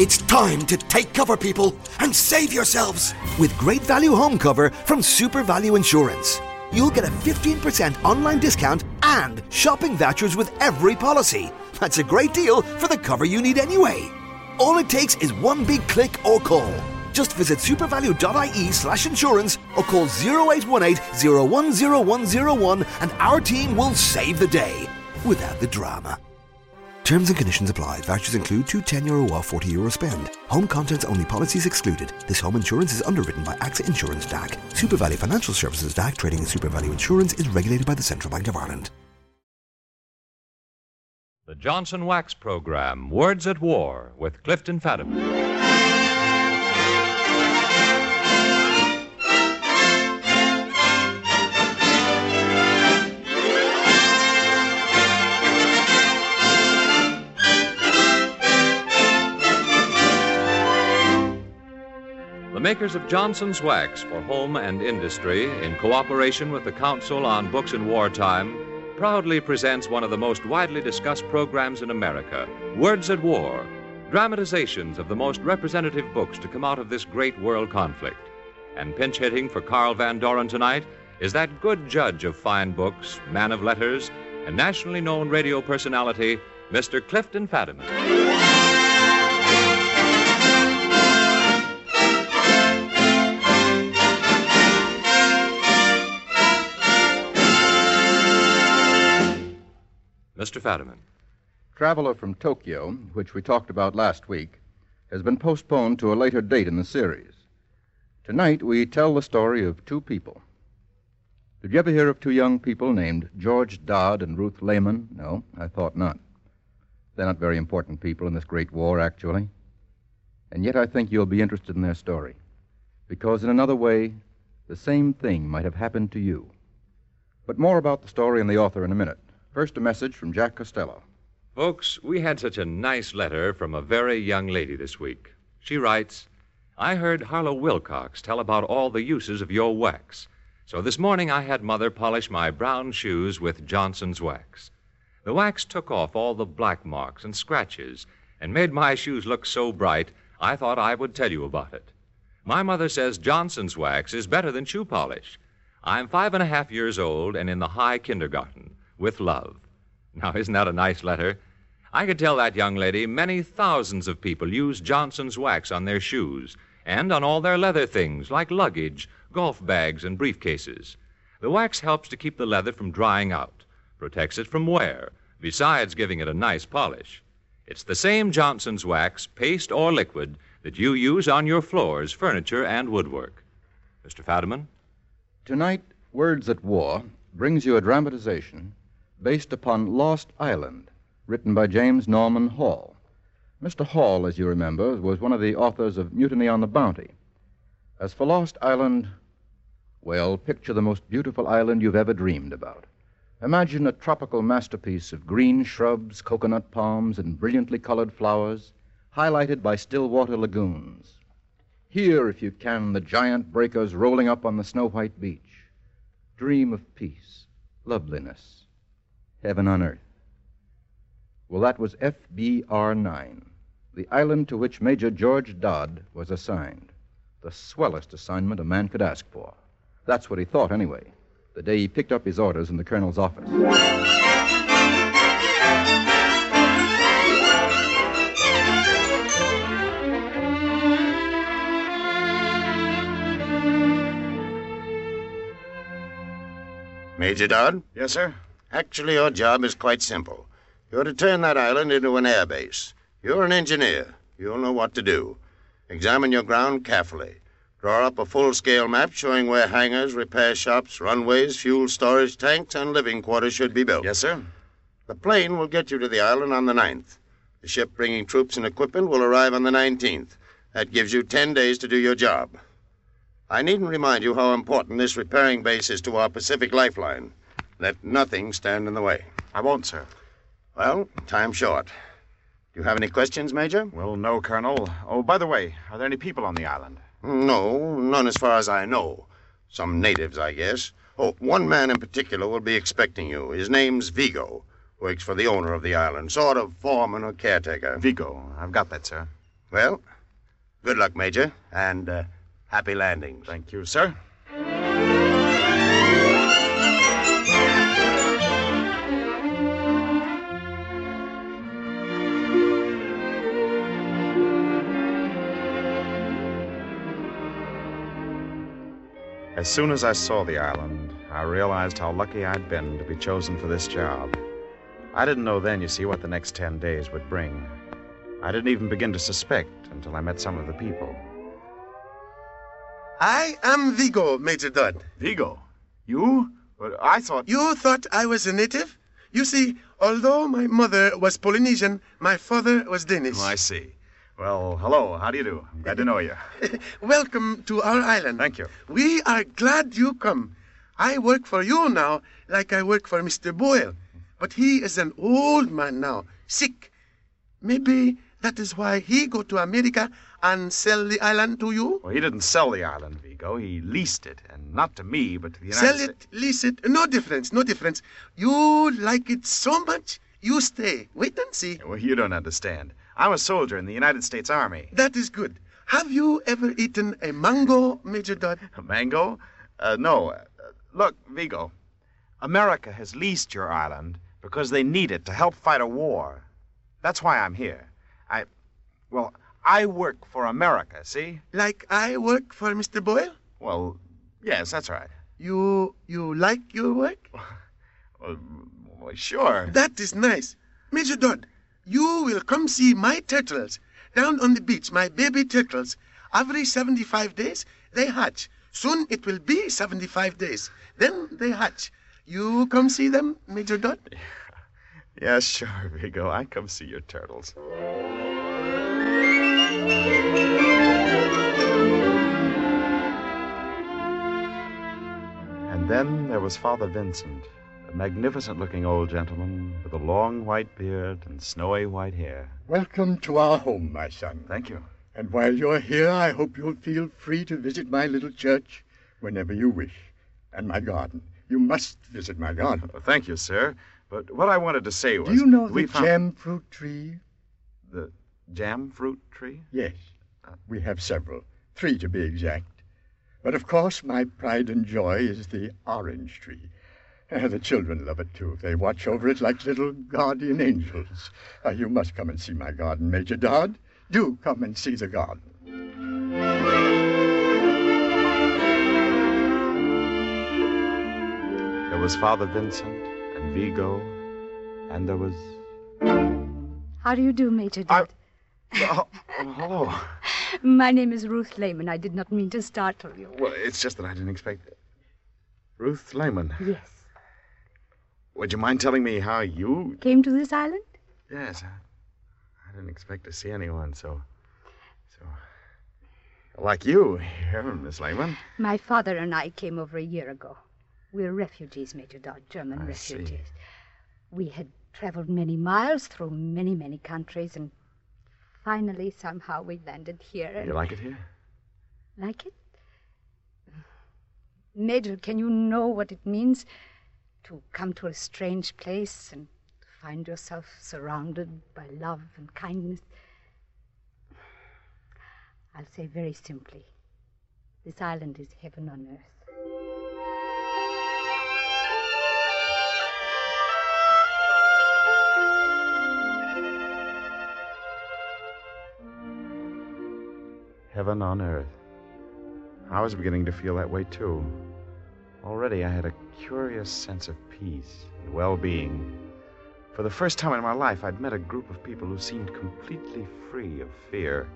It's time to take cover, people, and save yourselves with great value home cover from SuperValue Insurance. You'll get a 15% online discount and shopping vouchers with every policy. That's a great deal for the cover you need anyway. All it takes is one big click or call. Just visit supervalue.ie slash insurance or call 0818 010101 and our team will save the day without the drama. Terms and conditions apply. Vouchers include two 10 euro off 40 euro spend. Home contents only policies excluded. This home insurance is underwritten by AXA Insurance DAC. SuperValue Financial Services DAC trading in SuperValue Insurance is regulated by the Central Bank of Ireland. The Johnson Wax Program, Words at War, with Clifton Fadiman. The makers of Johnson's Wax for Home and Industry, in cooperation with the Council on Books in Wartime, proudly presents one of the most widely discussed programs in America Words at War, dramatizations of the most representative books to come out of this great world conflict. And pinch hitting for Carl Van Doren tonight is that good judge of fine books, man of letters, and nationally known radio personality, Mr. Clifton Fadiman. Mr. Fadiman. Traveler from Tokyo, which we talked about last week, has been postponed to a later date in the series. Tonight, we tell the story of two people. Did you ever hear of two young people named George Dodd and Ruth Lehman? No, I thought not. They're not very important people in this great war, actually. And yet I think you'll be interested in their story. Because in another way, the same thing might have happened to you. But more about the story and the author in a minute. First, a message from Jack Costello. Folks, we had such a nice letter from a very young lady this week. She writes I heard Harlow Wilcox tell about all the uses of your wax. So this morning I had Mother polish my brown shoes with Johnson's wax. The wax took off all the black marks and scratches and made my shoes look so bright I thought I would tell you about it. My mother says Johnson's wax is better than shoe polish. I'm five and a half years old and in the high kindergarten with love. Now, isn't that a nice letter? I could tell that young lady many thousands of people use Johnson's wax on their shoes and on all their leather things like luggage, golf bags, and briefcases. The wax helps to keep the leather from drying out, protects it from wear, besides giving it a nice polish. It's the same Johnson's wax, paste or liquid, that you use on your floors, furniture, and woodwork. Mr. Fadiman? Tonight, Words at War brings you a dramatization based upon Lost Island, written by James Norman Hall. Mr. Hall, as you remember, was one of the authors of Mutiny on the Bounty. As for Lost Island, well, picture the most beautiful island you've ever dreamed about. Imagine a tropical masterpiece of green shrubs, coconut palms, and brilliantly colored flowers, highlighted by still water lagoons. Hear, if you can, the giant breakers rolling up on the snow white beach. Dream of peace, loveliness, heaven on earth. Well, that was FBR 9, the island to which Major George Dodd was assigned. The swellest assignment a man could ask for. That's what he thought, anyway, the day he picked up his orders in the colonel's office. Major Dodd? Yes, sir. Actually, your job is quite simple. You're to turn that island into an air base. You're an engineer. You'll know what to do. Examine your ground carefully. Draw up a full scale map showing where hangars, repair shops, runways, fuel storage tanks, and living quarters should be built. Yes, sir. The plane will get you to the island on the 9th. The ship bringing troops and equipment will arrive on the 19th. That gives you 10 days to do your job. I needn't remind you how important this repairing base is to our Pacific lifeline. Let nothing stand in the way. I won't, sir. Well, time's short. Do you have any questions, Major? Well, no, Colonel. Oh, by the way, are there any people on the island? No, none as far as I know. Some natives, I guess. Oh, one man in particular will be expecting you. His name's Vigo. Works for the owner of the island, sort of foreman or caretaker. Vigo. I've got that, sir. Well, good luck, Major, and uh, happy landings. Thank you, sir. As soon as I saw the island, I realized how lucky I'd been to be chosen for this job. I didn't know then, you see, what the next ten days would bring. I didn't even begin to suspect until I met some of the people. I am Vigo, Major Dodd. Vigo? You? Well, I thought. You thought I was a native? You see, although my mother was Polynesian, my father was Danish. Oh, I see. Well, hello. How do you do? I'm glad to know you. Welcome to our island. Thank you. We are glad you come. I work for you now like I work for Mr. Boyle. But he is an old man now, sick. Maybe that is why he go to America and sell the island to you? Well, he didn't sell the island, Vigo. He leased it, and not to me, but to the United States Sell States. it, lease it, no difference, no difference. You like it so much, you stay. Wait and see. Well, you don't understand. I'm a soldier in the United States Army. That is good. Have you ever eaten a mango, Major Dodd? A mango? Uh, no. Uh, look, Vigo, America has leased your island because they need it to help fight a war. That's why I'm here. I, well, I work for America, see? Like I work for Mr. Boyle? Well, yes, that's right. You you like your work? Well, well, sure. That is nice. Major Dodd, you will come see my turtles down on the beach, my baby turtles. Every 75 days, they hatch. Soon it will be 75 days. Then they hatch. You come see them, Major Dodd? Yes, sure, Vigo. I come see your turtles. And then there was Father Vincent, a magnificent looking old gentleman with a long white beard and snowy white hair. Welcome to our home, my son. Thank you. And while you're here, I hope you'll feel free to visit my little church whenever you wish. And my garden. You must visit my garden. Thank you, sir. But what I wanted to say was. Do you know the found jam fruit tree? the jam fruit tree? Yes. Uh. We have several. Three to be exact. But of course, my pride and joy is the orange tree. Uh, the children love it too. They watch over it like little guardian angels. Uh, you must come and see my garden, Major Dodd. Do come and see the garden. There was Father Vincent and Vigo, and there was. How do you do, Major I- Dodd? Oh, oh, hello. My name is Ruth Lehman. I did not mean to startle you. Well, it's just that I didn't expect. Ruth Lehman, Yes. Would you mind telling me how you. Came to this island? Yes, I, I didn't expect to see anyone so. so. like you here, Miss Lehman. My father and I came over a year ago. We're refugees, Major Dodd, German I see. refugees. We had traveled many miles through many, many countries, and finally, somehow, we landed here. and- You like it here? Like it? Major, can you know what it means to come to a strange place and find yourself surrounded by love and kindness? I'll say very simply this island is heaven on earth. Heaven on earth. I was beginning to feel that way, too. Already I had a curious sense of peace and well being. For the first time in my life, I'd met a group of people who seemed completely free of fear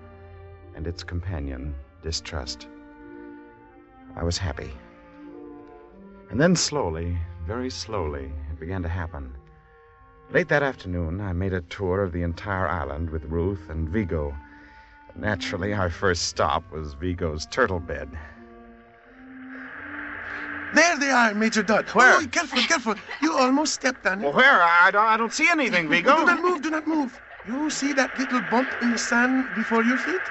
and its companion, distrust. I was happy. And then slowly, very slowly, it began to happen. Late that afternoon, I made a tour of the entire island with Ruth and Vigo. Naturally, our first stop was Vigo's turtle bed. There they are, Major Dodd. Where? Oh, careful, careful. You almost stepped on it. Well, where? I don't, I don't see anything, Vigo. Do not move, do not move. You see that little bump in the sand before your feet?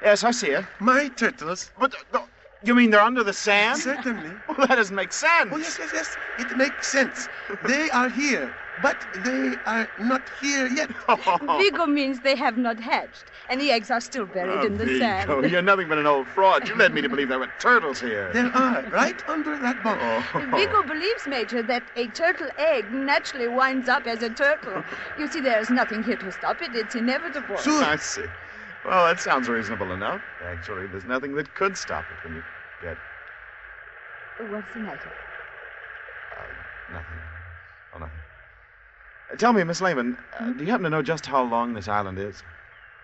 Yes, I see it. My turtles. But, uh, You mean they're under the sand? Certainly. Well, that doesn't make sense. Oh, yes, yes, yes. It makes sense. They are here, but they are not here yet. Oh. Vigo means they have not hatched, and the eggs are still buried Oh, in the Vigo, sand. You're nothing but an old fraud. You led me to believe there were turtles here. There are, right under that box. Oh. Vigo believes, Major, that a turtle egg naturally winds up as a turtle. You see, there's nothing here to stop it. It's inevitable. I see. Well, that sounds reasonable enough. Actually, there's nothing that could stop it when you get What's the matter? uh, nothing. Oh, nothing. Uh, tell me, Miss Lehman, uh, do you happen to know just how long this island is?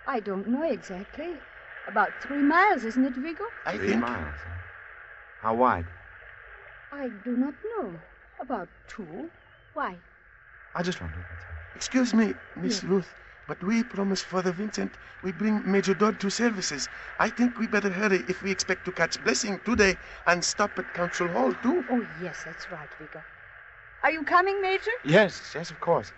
I don't know exactly. About three miles, isn't it, Vigo? I Three think. miles. How wide? I do not know. About two. Why? I just wondered. That's. Excuse me, Miss Ruth, but we promised Father Vincent we bring Major Dodd to services. I think we better hurry if we expect to catch Blessing today and stop at Council Hall, too. Oh, yes, that's right, Vigo. Are you coming, Major? Yes, yes, of course.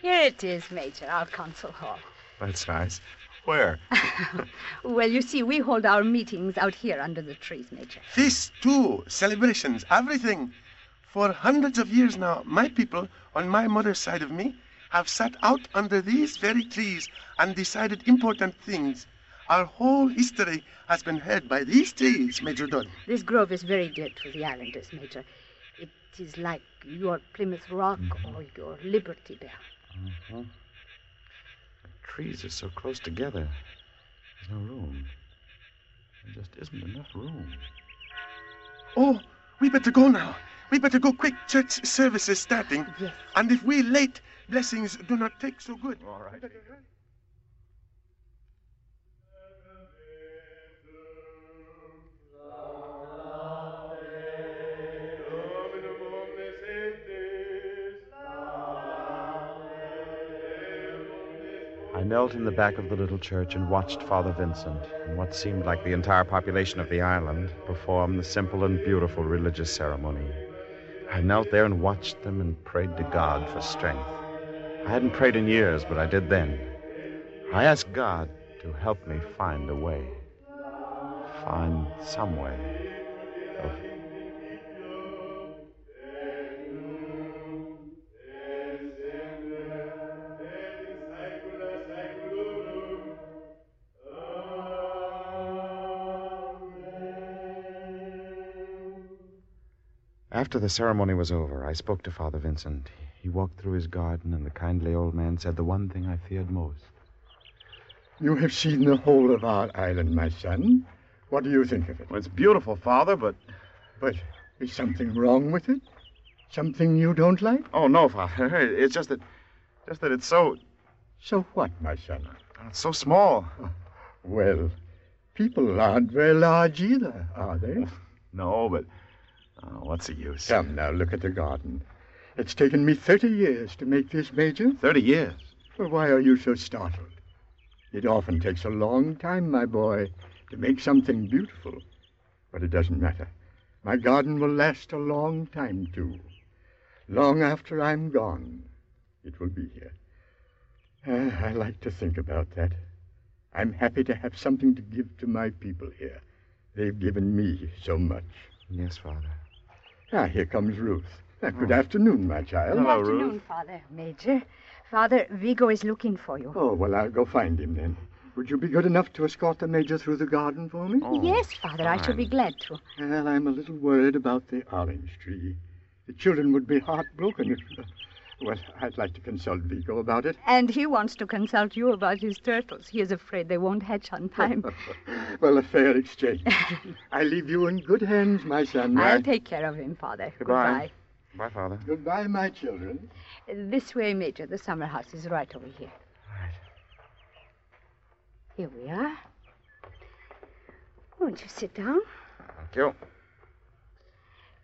Here it is, Major, our council hall. That's nice. Where? Well, you see, we hold our meetings out here under the trees, Major. Feasts, too, celebrations, everything. For hundreds of years now, my people, on my mother's side of me, have sat out under these very trees and decided important things. Our whole history has been heard by these trees, Major Dodd. This grove is very dear to the islanders, Major. It is like your Plymouth Rock or your Liberty Bell. Mm-hmm. The trees are so close together. There's no room. There just isn't enough room. Oh, we better go now. We better go quick. Church service is starting. Yes. And if we're late, blessings do not take so good. All right. Knelt in the back of the little church and watched Father Vincent and what seemed like the entire population of the island perform the simple and beautiful religious ceremony. I knelt there and watched them and prayed to God for strength. I hadn't prayed in years, but I did then. I asked God to help me find a way. Find some way of After the ceremony was over, I spoke to Father Vincent. He walked through his garden, and the kindly old man said the one thing I feared most. You have seen the whole of our island, my son. What do you think of it? Well, it's beautiful, Father, but. But is something wrong with it? Something you don't like? Oh, no, Father. It's just that. Just that it's so. So what, my son? It's so small. Well, people aren't very large either, are they? No, but. Oh, what's the use? Come now, look at the garden. It's taken me 30 years to make this, Major. Thirty years. Well, why are you so startled? It often takes a long time, my boy, to make something beautiful. But it doesn't matter. My garden will last a long time, too. Long after I'm gone, it will be here. Ah, I like to think about that. I'm happy to have something to give to my people here. They've given me so much. Yes, Father. Ah, here comes Ruth. Ah, good afternoon, my child. Good Hello, afternoon, Ruth. Father. Major. Father, Vigo is looking for you. Oh, well, I'll go find him then. Would you be good enough to escort the Major through the garden for me? Oh, yes, Father, I shall be glad to. Well, I'm a little worried about the orange tree. The children would be heartbroken if. Well, I'd like to consult Vigo about it. And he wants to consult you about his turtles. He is afraid they won't hatch on time. well, a fair exchange. I leave you in good hands, my son. I'll take care of him, Father. Goodbye. Bye, Father. Goodbye, my children. This way, Major. The summer house is right over here. Right. Here we are. Won't you sit down? Thank you.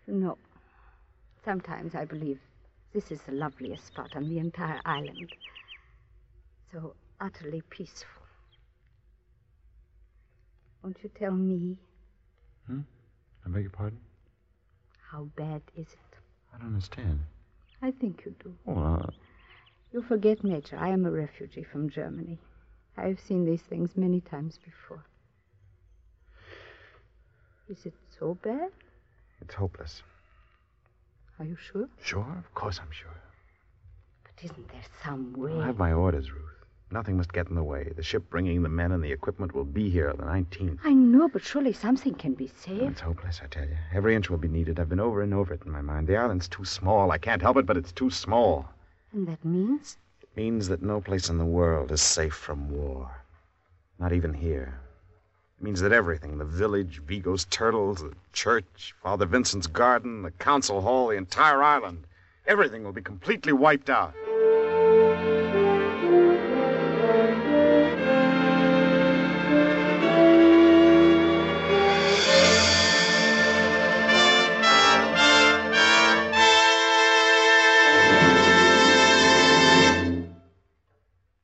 No. Sometimes I believe this is the loveliest spot on the entire island. So utterly peaceful. Won't you tell me I beg your pardon? How bad is it? I don't understand. I think you do. Oh, uh, You forget, Major, I am a refugee from Germany. I have seen these things many times before. Is it so bad? it's hopeless. Are you sure? Sure? Of course I'm sure. But isn't there some way? I have my orders, Ruth. Nothing must get in the way. The ship bringing the men and the equipment will be here on the 19th. I know, but surely something can be saved. it's hopeless, I tell you. Every inch will be needed. I've been over and over it in my mind. The island's too small. I can't help it, but it's too small. And that means? It means that no place in the world is safe from war. Not even here. Means that everything the village, Vigo's turtles, the church, Father Vincent's garden, the council hall, the entire island everything will be completely wiped out.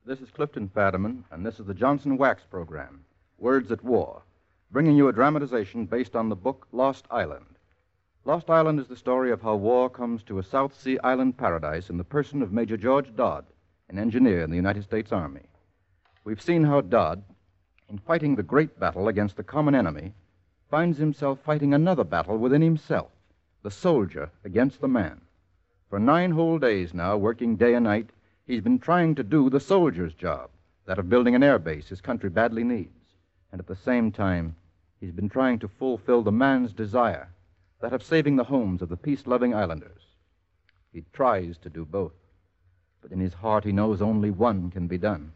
This is Clifton Fadiman, and this is the Johnson Wax Program, Words at War, bringing you a dramatization based on the book Lost Island. Lost Island is the story of how war comes to a South Sea island paradise in the person of Major George Dodd, an engineer in the United States Army. We've seen how Dodd, in fighting the great battle against the common enemy, finds himself fighting another battle within himself, the soldier against the man. For nine whole days now, working day and night, he's been trying to do the soldier's job, that of building an air base his country badly needs. And at the same time, he's been trying to fulfill the man's desire, that of saving the homes of the peace loving islanders. He tries to do both, but in his heart he knows only one can be done.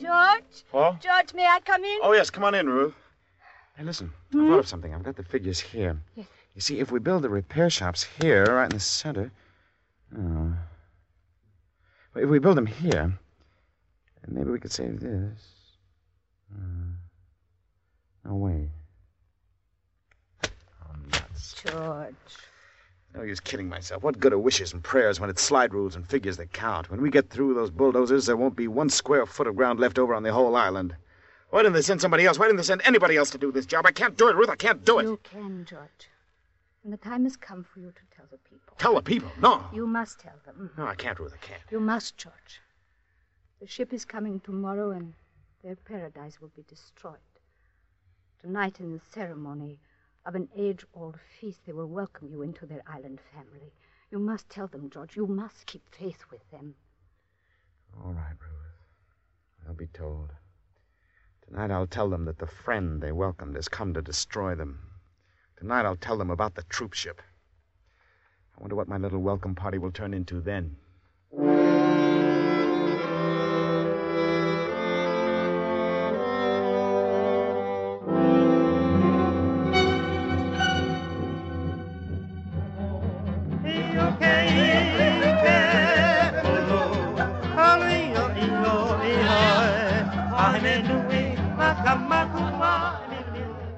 George? Oh? George, may I come in? Oh, yes, come on in, Ruth. Hey, listen, I hmm? thought of something. I've got the figures here. Yes. You see, if we build the repair shops here, right in the center. Oh. If we build them here, maybe we could save this. Uh, no way. Oh, nuts. George. No use kidding myself. What good are wishes and prayers when it's slide rules and figures that count? When we get through those bulldozers, there won't be one square foot of ground left over on the whole island. Why didn't they send somebody else? Why didn't they send anybody else to do this job? I can't do it, Ruth. I can't do it. You can, George. And the time has come for you to tell the people. Tell the people. No. You must tell them. Mm-hmm. No, I can't, Ruth. I can't. You must, George. The ship is coming tomorrow, and their paradise will be destroyed. Tonight, in the ceremony of an age old feast, they will welcome you into their island family. You must tell them, George. You must keep faith with them. All right, Ruth. I'll be told. Tonight I'll tell them that the friend they welcomed has come to destroy them. Tonight I'll tell them about the troop ship. I wonder what my little welcome party will turn into then.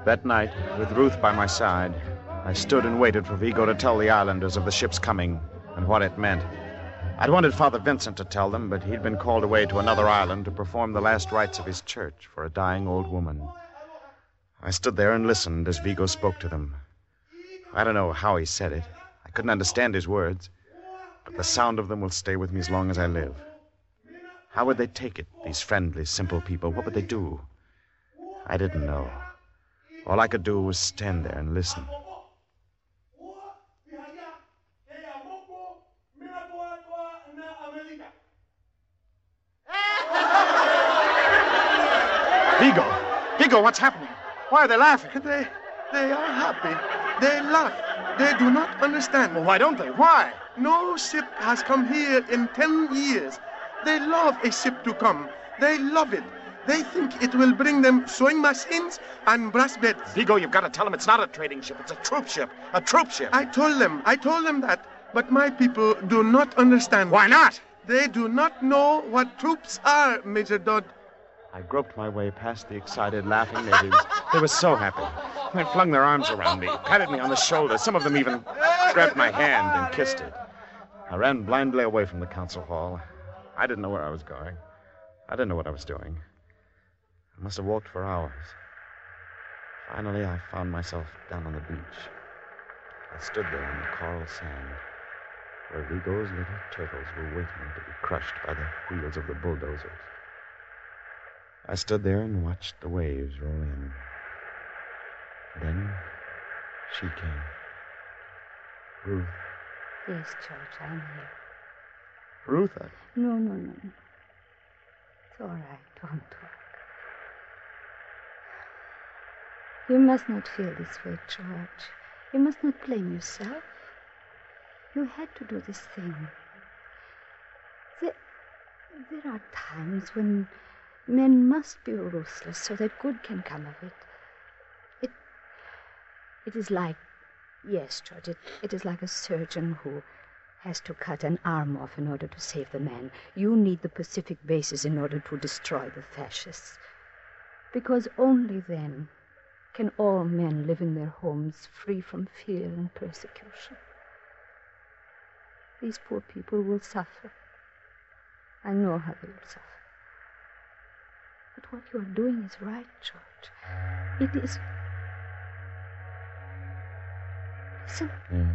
That night, with Ruth by my side, I stood and waited for Vigo to tell the islanders of the ship's coming and what it meant. I'd wanted Father Vincent to tell them, but he'd been called away to another island to perform the last rites of his church for a dying old woman. I stood there and listened as Vigo spoke to them. I don't know how he said it. I couldn't understand his words, but the sound of them will stay with me as long as I live. How would they take it, these friendly, simple people? What would they do? I didn't know. All I could do was stand there and listen. Vigo! Vigo, what's happening? Why are they laughing? They, they are happy. They laugh. They do not understand. Well, why don't they? Why? No ship has come here in ten years. They love a ship to come. They love it. They think it will bring them sewing machines and brass beds. Vigo, you've got to tell them it's not a trading ship. It's a troop ship. A troop ship. I told them, I told them that. But my people do not understand. Why not? They do not know what troops are, Major Dodd. I groped my way past the excited, laughing natives. They were so happy. They flung their arms around me, patted me on the shoulder. Some of them even grabbed my hand and kissed it. I ran blindly away from the council hall. I didn't know where I was going. I didn't know what I was doing. I must have walked for hours. Finally, I found myself down on the beach. I stood there on the coral sand, where Vigo's little turtles were waiting to be crushed by the wheels of the bulldozers. I stood there and watched the waves roll in. Then she came. Ruth. Yes, George, I'm here. Ruth, I... No, no, no. no. It's all right. Don't talk. You must not feel this way, George. You must not blame yourself. You had to do this thing. There, there are times when men must be ruthless so that good can come of it. It, it is like, yes, George, it, it is like a surgeon who has to cut an arm off in order to save the man. You need the Pacific bases in order to destroy the fascists. Because only then can all men live in their homes free from fear and persecution. These poor people will suffer. I know how they will suffer. But what you are doing is right, George. It is. Listen. Yes.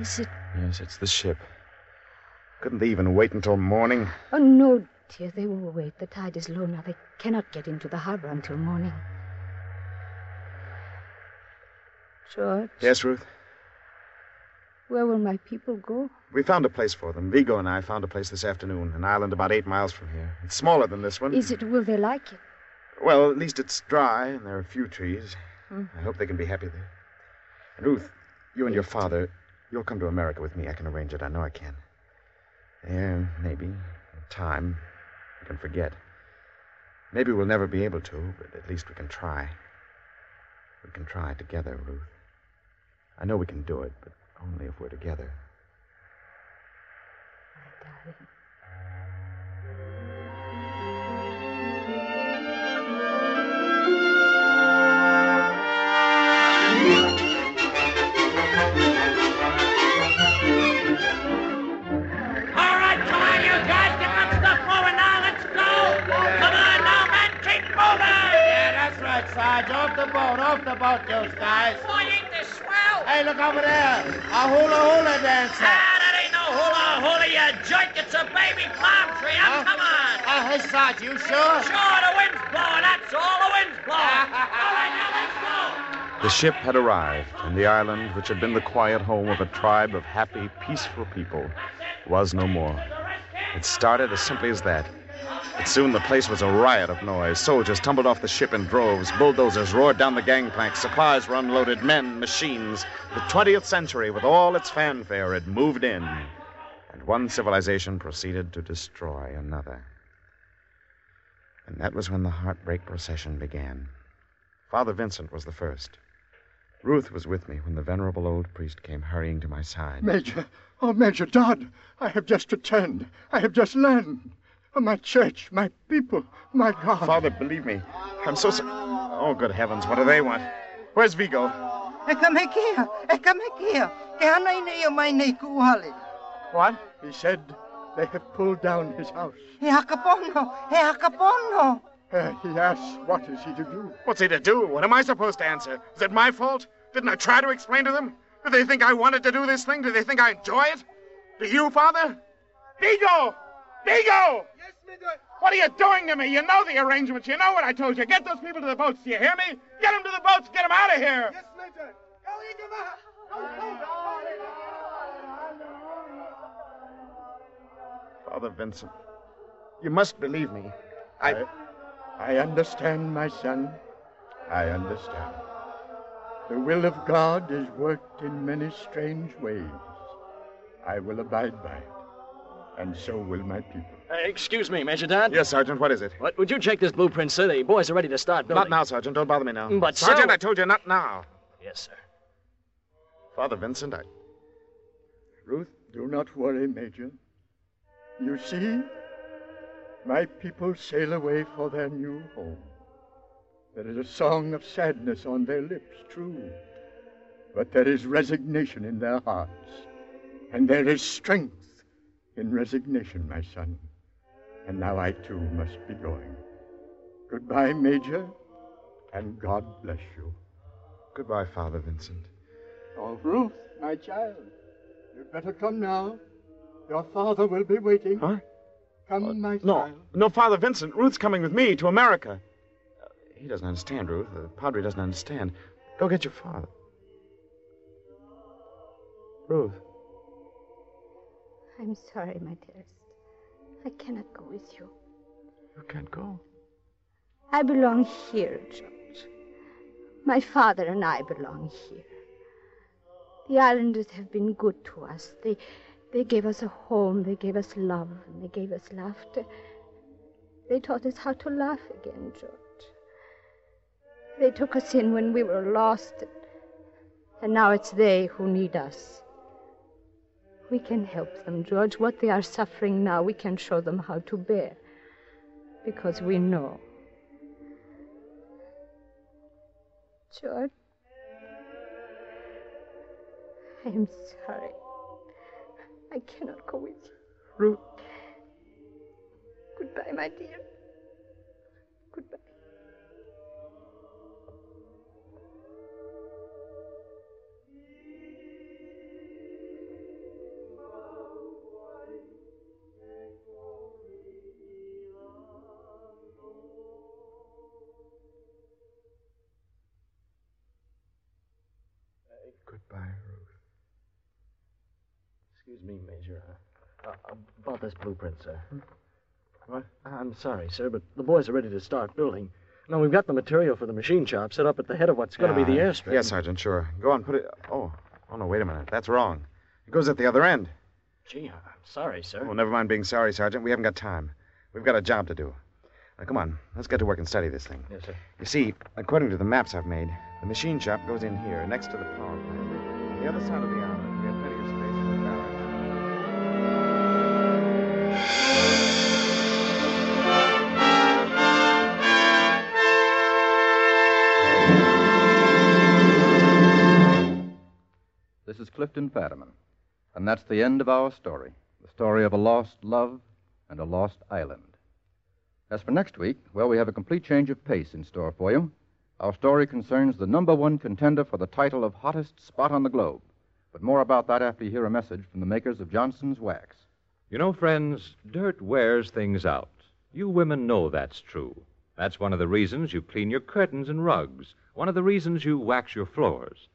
Is it. Yes, it's the ship. Couldn't they even wait until morning? Oh, no, dear. They will wait. The tide is low now. They cannot get into the harbor until morning. George, Yes, Ruth? where will my people go? We found a place for them. Vigo and I found a place this afternoon, an island about eight miles from here. It's smaller than this one. Is it. Will they like it? Well, at least it's dry, and there are a few trees. Hmm. I hope they can be happy there. And Ruth, you and your father, you'll come to America with me. I can arrange it. I know I can. Yeah, maybe. In time, can forget. Maybe we'll never be able to, but at least we can try. We can try together, Ruth. I know we can do it, but only if we're together. My darling. That's. Off the boat, off the boat, you guys. Boy, ain't this swell? Hey, look over there. A hula hula dancer. Ah, that ain't no hula hula, you jerk. It's a baby palm tree. Now, Huh? come on. Uh, hey, Sarge, you sure? Sure, the wind's blowing. That's all. The wind's blowing. all right, now let's go. The ship had arrived, and the island, which had been the quiet home of a tribe of happy, peaceful people, was no more. It started as simply as that. But soon the place was a riot of noise. Soldiers tumbled off the ship in droves. Bulldozers roared down the gangplank. Supplies were unloaded. Men, machines. The 20th century, with all its fanfare, had moved in. And one civilization proceeded to destroy another. And that was when the heartbreak procession began. Father Vincent was the first. Ruth was with me when the venerable old priest came hurrying to my side. Major, oh, Major Dodd, I have just returned. I have just learned. Oh, my church, my people, my God. Father, believe me, I'm so sorry. Oh, good heavens, what do they want? Where's Vigo? Come here, come here. Que ano ini may naikuhali. What? He said they have pulled down his house. E hakapono, e hakapono. Uh, he asks, what is he to do? What's he to do? What am I supposed to answer? Is it my fault? Didn't I try to explain to them? Do they think I wanted to do this thing? Do they think I enjoy it? Do you, Father? Vigo! Vigo! Yes, Major. What are you doing to me? You know the arrangements. You know what I told you. Get those people to the boats. Do you hear me? Get them to the boats. Get them out of here. Yes, Major. Father Vincent, you must believe me. I. I understand, my son. I understand. The will of God is worked in many strange ways. I will abide by it, and so will my people. Uh, excuse me, Major Dan. Yes, Sergeant, what is it? What? Would you check this blueprint, sir? The boys are ready to start building. Not now, Sergeant. Don't bother me now. But, sir- Sergeant, I told you not now. Yes, sir. Father Vincent, I. Ruth, do not worry, Major. You see, my people sail away for their new home. There is a song of sadness on their lips, true, but there is resignation in their hearts, and there is strength in resignation, my son. And now I too must be going. Goodbye, Major, and God bless you. Goodbye, Father Vincent. Oh, Ruth, my child, you'd better come now. Your father will be waiting. Huh? Come, my No, child. no, no Father Vincent. Ruth's coming with me to America. Uh, he doesn't understand, Ruth. The Padre doesn't understand. Go get your father. Ruth. I'm sorry, my dearest. I cannot go with you. You can't go. I belong here, George. My father and I belong here. The islanders have been good to us. They they gave us a home, they gave us love, and they gave us laughter. They taught us how to laugh again, George. They took us in when we were lost, and, and now it's they who need us. We can help them, George. What they are suffering now, we can show them how to bear. Because we know. George, I am sorry. I cannot go with you. Ruth. Goodbye, my dear. Goodbye. Goodbye, Ruth. Excuse me, Major. Uh, uh, about this blueprint, sir. What? I'm sorry, sir, but the boys are ready to start building. Now, we've got the material for the machine shop set up at the head of what's going to be the airstrip. Yes, Sergeant, sure. Go on, put it. Oh, oh no, wait a minute. That's wrong. It goes at the other end. Gee, I'm sorry, sir. Oh, never mind being sorry, Sergeant. We haven't got time. We've got a job to do. Now, come on. Let's get to work and study this thing. Yes, sir. You see, according to the maps I've made, the machine shop goes in here, next to the power plant. The other side of the island, we have plenty of space for the barracks. This is Clifton Fadiman. And that's the end of our story the story of a lost love and a lost island. As for next week, well, we have a complete change of pace in store for you. Our story concerns the number one contender for the title of hottest spot on the globe. But more about that after you hear a message from the makers of Johnson's Wax. You know, friends, dirt wears things out. You women know that's true. That's one of the reasons you clean your curtains and rugs, one of the reasons you wax your floors.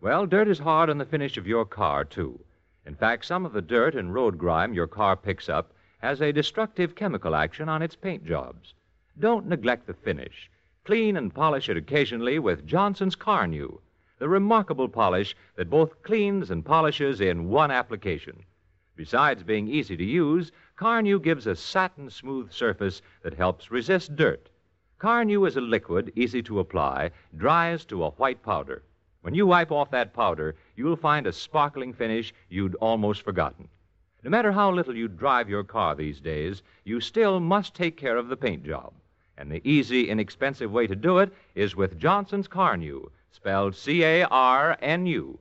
Well, dirt is hard on the finish of your car, too. In fact, some of the dirt and road grime your car picks up has a destructive chemical action on its paint jobs. Don't neglect the finish. Clean and polish it occasionally with Johnson's Carnu, the remarkable polish that both cleans and polishes in one application. Besides being easy to use, Carnu gives a satin smooth surface that helps resist dirt. Carnu is a liquid easy to apply, dries to a white powder. When you wipe off that powder, you'll find a sparkling finish you'd almost forgotten. No matter how little you drive your car these days, you still must take care of the paint job. And the easy, inexpensive way to do it is with Johnson's Carnu, spelled C A R N U.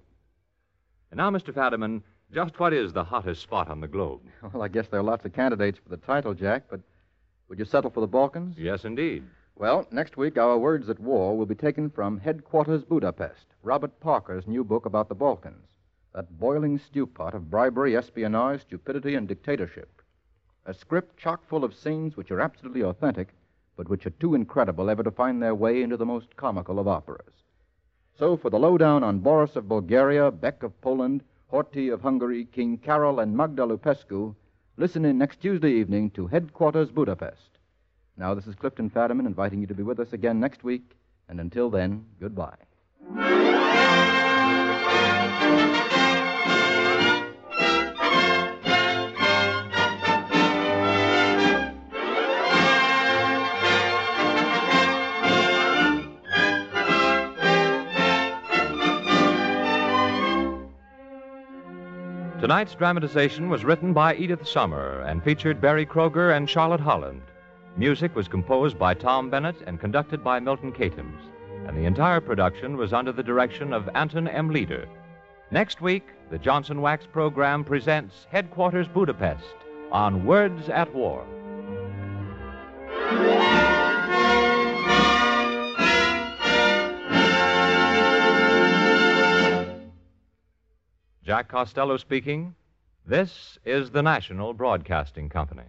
And now, Mr. Fadiman, just what is the hottest spot on the globe? Well, I guess there are lots of candidates for the title, Jack, but would you settle for the Balkans? Yes, indeed. Well, next week, our words at war will be taken from Headquarters Budapest, Robert Parker's new book about the Balkans, that boiling stew pot of bribery, espionage, stupidity, and dictatorship. A script chock full of scenes which are absolutely authentic, but which are too incredible ever to find their way into the most comical of operas. So, for the lowdown on Boris of Bulgaria, Beck of Poland, Horthy of Hungary, King Carol, and Magda Lupescu, listen in next Tuesday evening to Headquarters Budapest. Now, this is Clifton Fadiman inviting you to be with us again next week, and until then, goodbye. Tonight's dramatization was written by Edith Sommer and featured Berry Kroeger and Charlotte Holland. Music was composed by Tom Bennett and conducted by Milton Katims, and the entire production was under the direction of Anton M. Leader. Next week, the Johnson Wax program presents Headquarters Budapest on Words at War. Jack Costello speaking. This is the National Broadcasting Company.